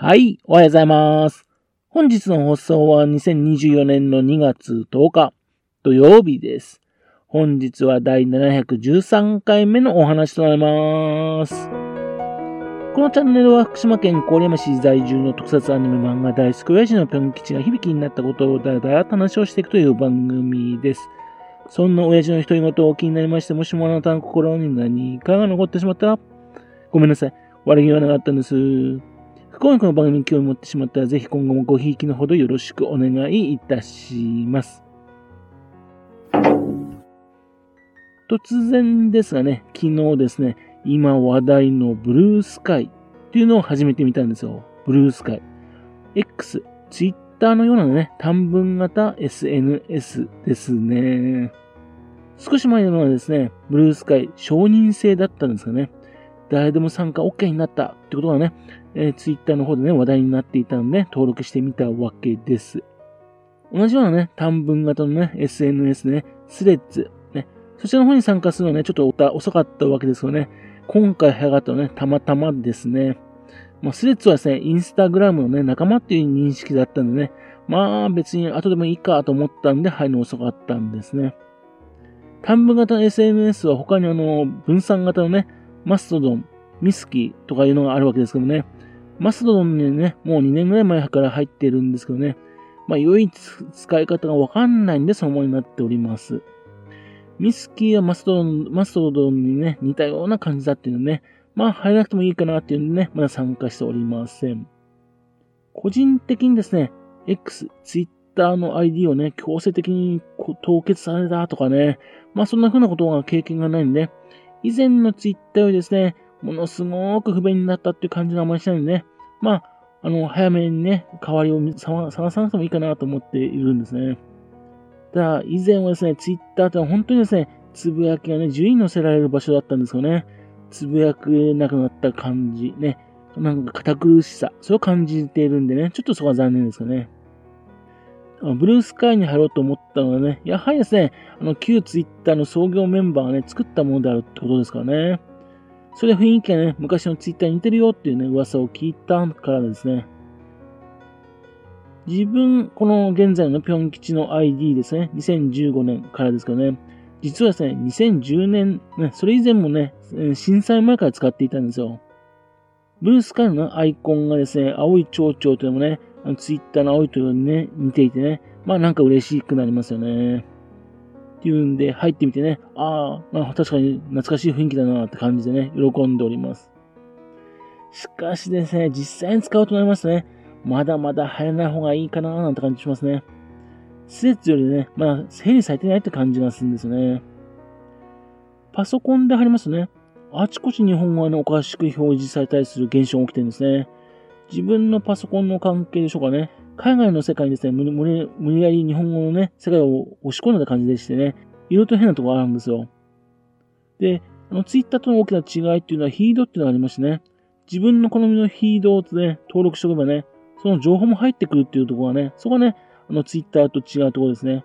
はい、おはようございます。本日の放送は2024年の2月10日土曜日です。本日は第713回目のお話となります。このチャンネルは福島県郡山市在住の特撮アニメ漫画大好き親父のぴょん吉が響きになったことをだらだらと話をしていくという番組です。そんな親父の独り言を気になりまして、もしもあなたの心に何かが残ってしまったら、ごめんなさい。悪気はなかったんです。今回この番組に興味を持ってしまったら、ぜひ今後もごひいきのほどよろしくお願いいたします。突然ですがね、昨日ですね、今話題のブルースカイっていうのを始めてみたんですよ。ブルースカイ。X、Twitter のようなね、短文型 SNS ですね。少し前のはですね、ブルースカイ承認制だったんですがね、誰でも参加 OK になったってことがね、えー、ツイッターの方でね、話題になっていたので、登録してみたわけです。同じようなね、短文型のね、SNS ね、スレッズ、ね、そちらの方に参加するのはね、ちょっと遅かったわけですよね。今回早かったのね、たまたまですね。まあ、スレッズはですね、インスタグラムのね、仲間っていう認識だったんでね、まあ別に後でもいいかと思ったんで入るの遅かったんですね。短文型の SNS は他にあの、分散型のね、マストドン、ミスキーとかいうのがあるわけですけどね。マストドンにね、もう2年ぐらい前から入ってるんですけどね。まあ、良い使い方がわかんないんで、そのものになっております。ミスキーはマストドン、マストドンにね、似たような感じだっていうのね。まあ、入らなくてもいいかなっていうんでね、まだ参加しておりません。個人的にですね、X、Twitter の ID をね、強制的に凍結されたとかね、まあそんな風なことが経験がないんで、以前のツイッターよりですね、ものすごく不便になったっていう感じがあまりしないのでね、まあ、あの、早めにね、代わりを探さなくてもいいかなと思っているんですね。ただ、以前はですね、ツイッターって本当にですね、つぶやきがね、順位に載せられる場所だったんですよね。つぶやくなくなった感じ、ね、なんか堅苦しさ、それを感じているんでね、ちょっとそこは残念ですよね。ブルースカイに入ろうと思ったのはね、やはりですね、あの、旧ツイッターの創業メンバーがね、作ったものであるってことですからね。それで雰囲気がね、昔のツイッターに似てるよっていうね、噂を聞いたからですね。自分、この現在のぴょん吉の ID ですね、2015年からですけどね、実はですね、2010年、ね、それ以前もね、震災前から使っていたんですよ。ブルースカイのアイコンがですね、青い蝶々というのもね、あのツイッターの青いとにね、似ていてね、まあなんか嬉しくなりますよね。っていうんで、入ってみてね、ああ、確かに懐かしい雰囲気だなって感じでね、喜んでおります。しかしですね、実際に使うとなりますとね、まだまだ入らない方がいいかななんて感じしますね。施設よりね、まだ整理されてないって感じがするんですよね。パソコンで貼りますね。あちこち日本語がね、おかしく表示されたりする現象が起きてるんですね。自分のパソコンの関係でしょうかね。海外の世界にですね、無理無理やり日本語のね、世界を押し込んだ感じでしてね、いろいろと変なところあるんですよ。で、あの、ツイッターとの大きな違いっていうのはヒードっていうのがありましてね、自分の好みのヒードをね、登録しておけばね、その情報も入ってくるっていうところがね、そこがね、あの、ツイッターと違うところですね。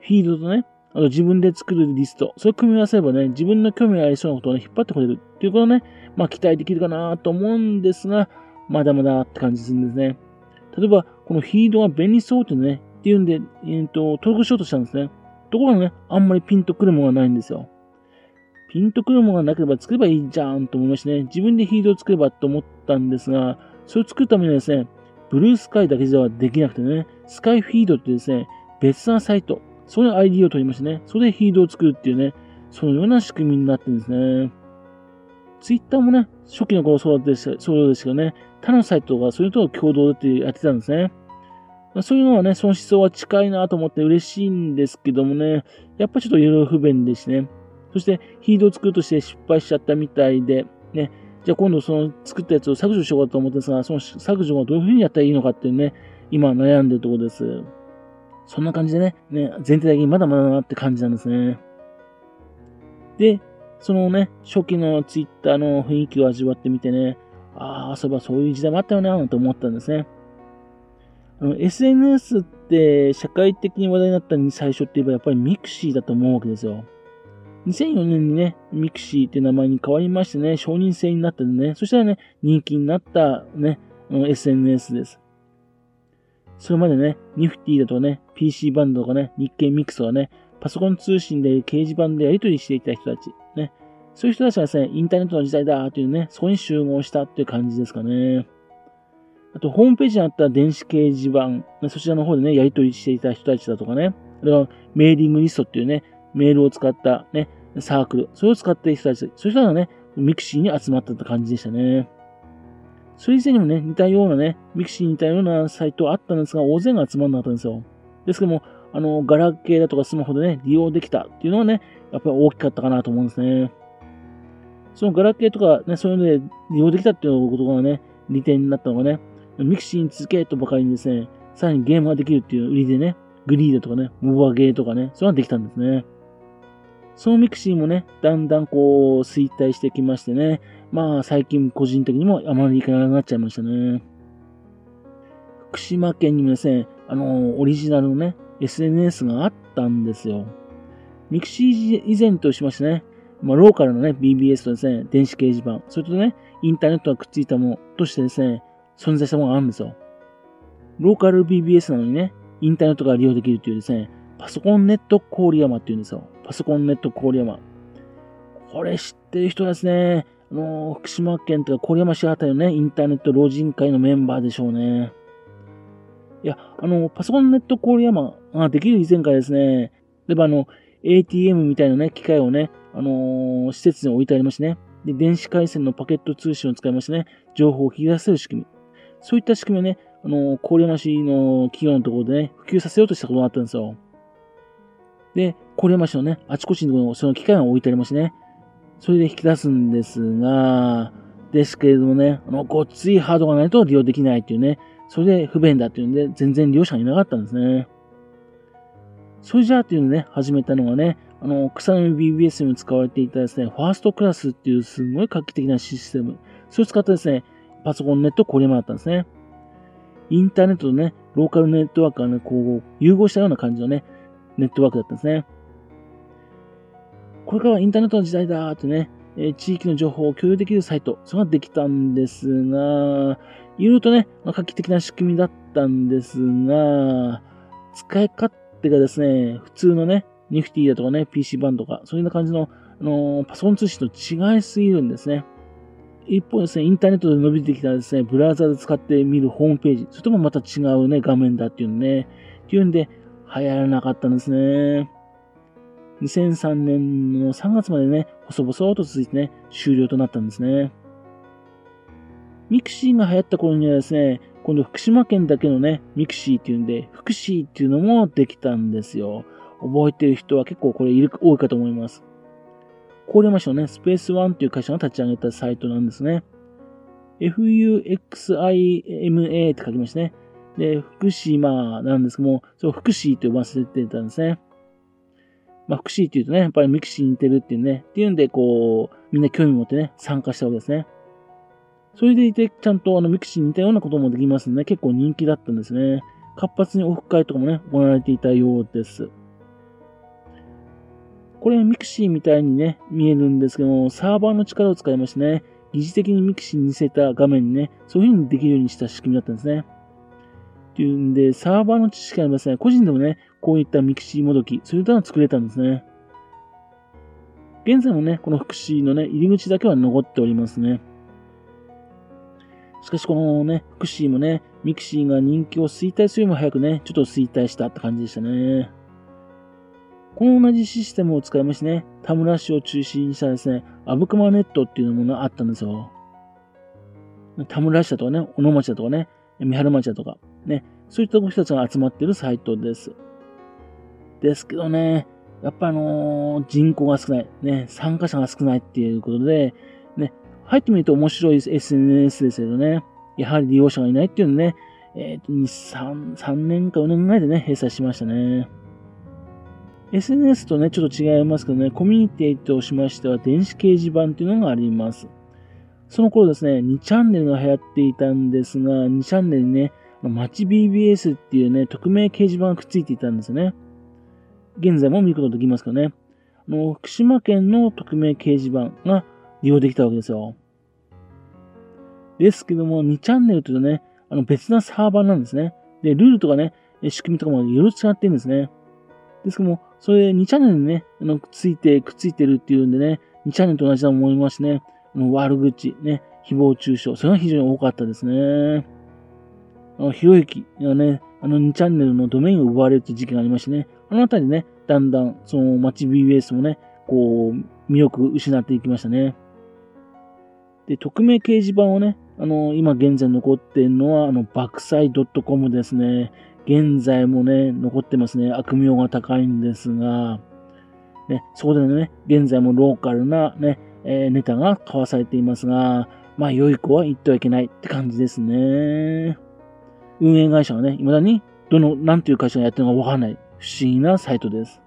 フィードとね、あと自分で作るリスト、それを組み合わせればね、自分の興味がありそうなことをね、引っ張ってこれるっていうことをね、まあ期待できるかなと思うんですが、まだまだって感じするんですね。例えば、このフィードが便利そうってね、っていうんで、えー、と、登録しようとしたんですね。ところがね、あんまりピンとくるものがないんですよ。ピンとくるものがなければ作ればいいじゃんと思いましてね、自分でフィードを作ればと思ったんですが、それを作るためにはですね、ブルースカイだけではできなくてね、スカイフィードってですね、別なサイト、その ID を取りましてね、それでフィードを作るっていうね、そのような仕組みになってるんですね。ツイッターもね、初期の頃そうでしたそうですけどね、他のサイトがそれと共同でやってたんですね。そういうのはね、その思想は近いなと思って嬉しいんですけどもね、やっぱちょっといろいろ不便ですね。そして、ヒードを作るとして失敗しちゃったみたいで、ね、じゃあ今度その作ったやつを削除しようかと思ってさ、その削除がどういうふうにやったらいいのかっていうね、今悩んでるところです。そんな感じでね、ね、全体的にまだまだなって感じなんですね。で、そのね、初期のツイッターの雰囲気を味わってみてね、ああ、そういえばそういう時代もあったよな、と思ったんですね。SNS って社会的に話題になったのに最初って言えばやっぱり mixi だと思うわけですよ。2004年にね、 mixi って名前に変わりましてね、承認制になったんでね、そしたらね、人気になったね、SNS です。それまでね、ニフティだとかね、PC バンドとかね、日経ミックスとかね、パソコン通信で掲示板でやり取りしていた人たち、そういう人たちがですね、インターネットの時代だというね、そこに集合したっていう感じですかね。あと、ホームページにあった電子掲示板、そちらの方でね、やり取りしていた人たちだとかね、あれはメーリングリストっていうね、メールを使ったね、サークル、それを使っている人たち、そういう人がね、 mixi に集まったって感じでしたね。それ以前にもね、似たようなね、 mixi に似たようなサイトあったんですが、大勢が集まんなかったんですよ。ですけども、あの、ガラケーだとかスマホでね、利用できたっていうのはね、やっぱり大きかったかなと思うんですね。そのガラケーとかね、そういうので利用できたっていうことがね、利点になったのがね、mixi に続けとばかりにですね、さらにゲームができるっていう売りでね、 GREE とかね、モバゲーとかね、そういうのができたんですね。その mixi もね、だんだんこう、衰退してきましてね、まあ、最近個人的にもあまり行かなくなっちゃいましたね。福島県にもですね、あの、オリジナルのね、SNS があったんですよ。 mixi 以前としましてね、まあ、ローカルのね、BBS とですね、電子掲示板、それとね、インターネットがくっついたものとしてですね、存在したものがあるんですよ。ローカル BBS なのにね、インターネットが利用できるというですね、パソコンネット郡山っていうんですよ。パソコンネット郡山。これ知ってる人はですね、あの、福島県とか郡山市あたりのね、インターネット老人会のメンバーでしょうね。いや、あの、パソコンネット郡山ができる以前からですね、例えばあの、ATM みたいなね、機械をね、あのー、施設に置いてありましてね、で、電子回線のパケット通信を使いましてね、情報を引き出せる仕組み。そういった仕組みをね、あのー、郡山市の企業のところでね、普及させようとしたことがあったんですよ。で、郡山市のね、あちこちにその機械が置いてありましてね、それで引き出すんですが、ですけれどもね、あの、ごっついハードがないと利用できないっていうね、それで不便だっていうんで、全然利用者がいなかったんですね。それじゃあっていうのね、始めたのがね、あの、草の BBS にも使われていたですね、ファーストクラスっていうすごい画期的なシステム。それを使ってですね、パソコンネットこれもあったんですね。インターネットとね、ローカルネットワークがね、こう、融合したような感じのね、ネットワークだったんですね。これからはインターネットの時代だーってね、え、地域の情報を共有できるサイト、それができたんですが、いろいろとね、画期的な仕組みだったんですが、使い勝手がですね、普通のね、ニフティだとかね、 PC-VAN とか、そういうような感じの、あのー、パソコン通信と違いすぎるんですね。一方ですね、インターネットで伸びてきたらですね、ブラウザで使ってみるホームページ、それともまた違うね、画面だっていうのね、っていうんで、流行らなかったんですね。2003年の3月までね、細々と続いてね、終了となったんですね。 mixi が流行った頃にはですね、今度福島県だけのね、 mixi っていうんで、福祉っていうのもできたんですよ。覚えてる人は結構これいる多いかと思います。郡山市のね、スペースワンっていう会社が立ち上げたサイトなんですね。FUXIMA って書きましたね。で、福島なんですけども、そう、フクシーと呼ばせてたんですね。まあ、フクシーって言うとね、やっぱりミクシーに似てるっていうね、っていうんで、こう、みんな興味持ってね、参加したわけですね。それでいて、ちゃんとあの、ミクシーに似たようなこともできますので、結構人気だったんですね。活発にオフ会とかもね、行われていたようです。これ、ミクシーみたいにね、見えるんですけども、サーバーの力を使いましてね、疑似的にミクシーに似せた画面にね、そういう風にできるようにした仕組みだったんですね。っていうんで、サーバーの知識がありますね。個人でもね、こういったミクシーもどき、そういったのを作れたんですね。現在もね、このフクシーのね、入り口だけは残っておりますね。しかしこのね、福祉もね、ミクシーが人気を衰退するよりも早くね、ちょっと衰退したって感じでしたね。この同じシステムを使いましてね、田村市を中心にしたですね、アブクマネットっていうものがあったんですよ。田村市だとかね、小野町だとかね、三春町だとか、ね、そういった人たちが集まってるサイトです。ですけどね、やっぱあのー、人口が少ない、ね、参加者が少ないっていうことで、入ってみると面白い SNS ですけどね、やはり利用者がいないっていうのね、えっ、ー、と、2、3、3年か4年ぐらいでね、閉鎖しましたね。SNS とね、ちょっと違いますけどね、コミュニティとしましては電子掲示板っていうのがあります。その頃ですね、2チャンネルが流行っていたんですが、2チャンネルにね、街 BBS っていうね、匿名掲示板がくっついていたんですよね。現在も見ることできますけどね。あの、福島県の匿名掲示板が利用できたわけですよ。ですけども、2チャンネルというとね、あの別なサーバーなんですね。で、ルールとかね、仕組みとかもいろいろ違ってるんですね。ですけども、それ2チャンネルにね、あのくっついて、くっついてるっていうんでね、2チャンネルと同じだと思いますね。あの悪口、ね、誹謗中傷、それが非常に多かったですね。あの、ひろゆきがね、あの2チャンネルのドメインを奪われるって時期がありましてね、あのあたりでね、だんだん、その、街 BBS もね、こう、魅力失っていきましたね。で、匿名掲示板をね、あの、今現在残っているのは、あの、爆災 .com ですね。現在もね、残ってますね。悪名が高いんですが、ね、そこでね、現在もローカルなね、えー、ネタが交わされていますが、まあ、良い子は言ってはいけないって感じですね。運営会社はね、未だに、どの、なんていう会社がやってるのかわからない、不思議なサイトです。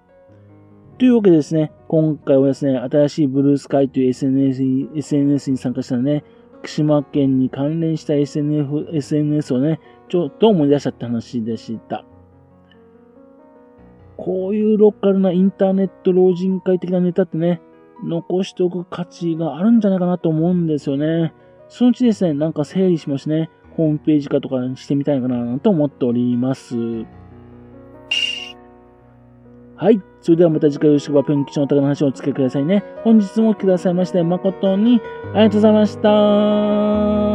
というわけでですね、今回はですね、新しいブルースカイという SNS, SNS に参加したね、福島県に関連した SNF SNS をね、ちょっと思い出したって話でした。こういうローカルなインターネット老人会的なネタってね、残しておく価値があるんじゃないかなと思うんですよね。そのうちですね、なんか整理しましてね、ホームページ化とかしてみたいかなと思っております。はい。それではまた次回よろしくばぴょん吉のお宝の話をお付けくださいね。本日も来てくださいまして誠にありがとうございました。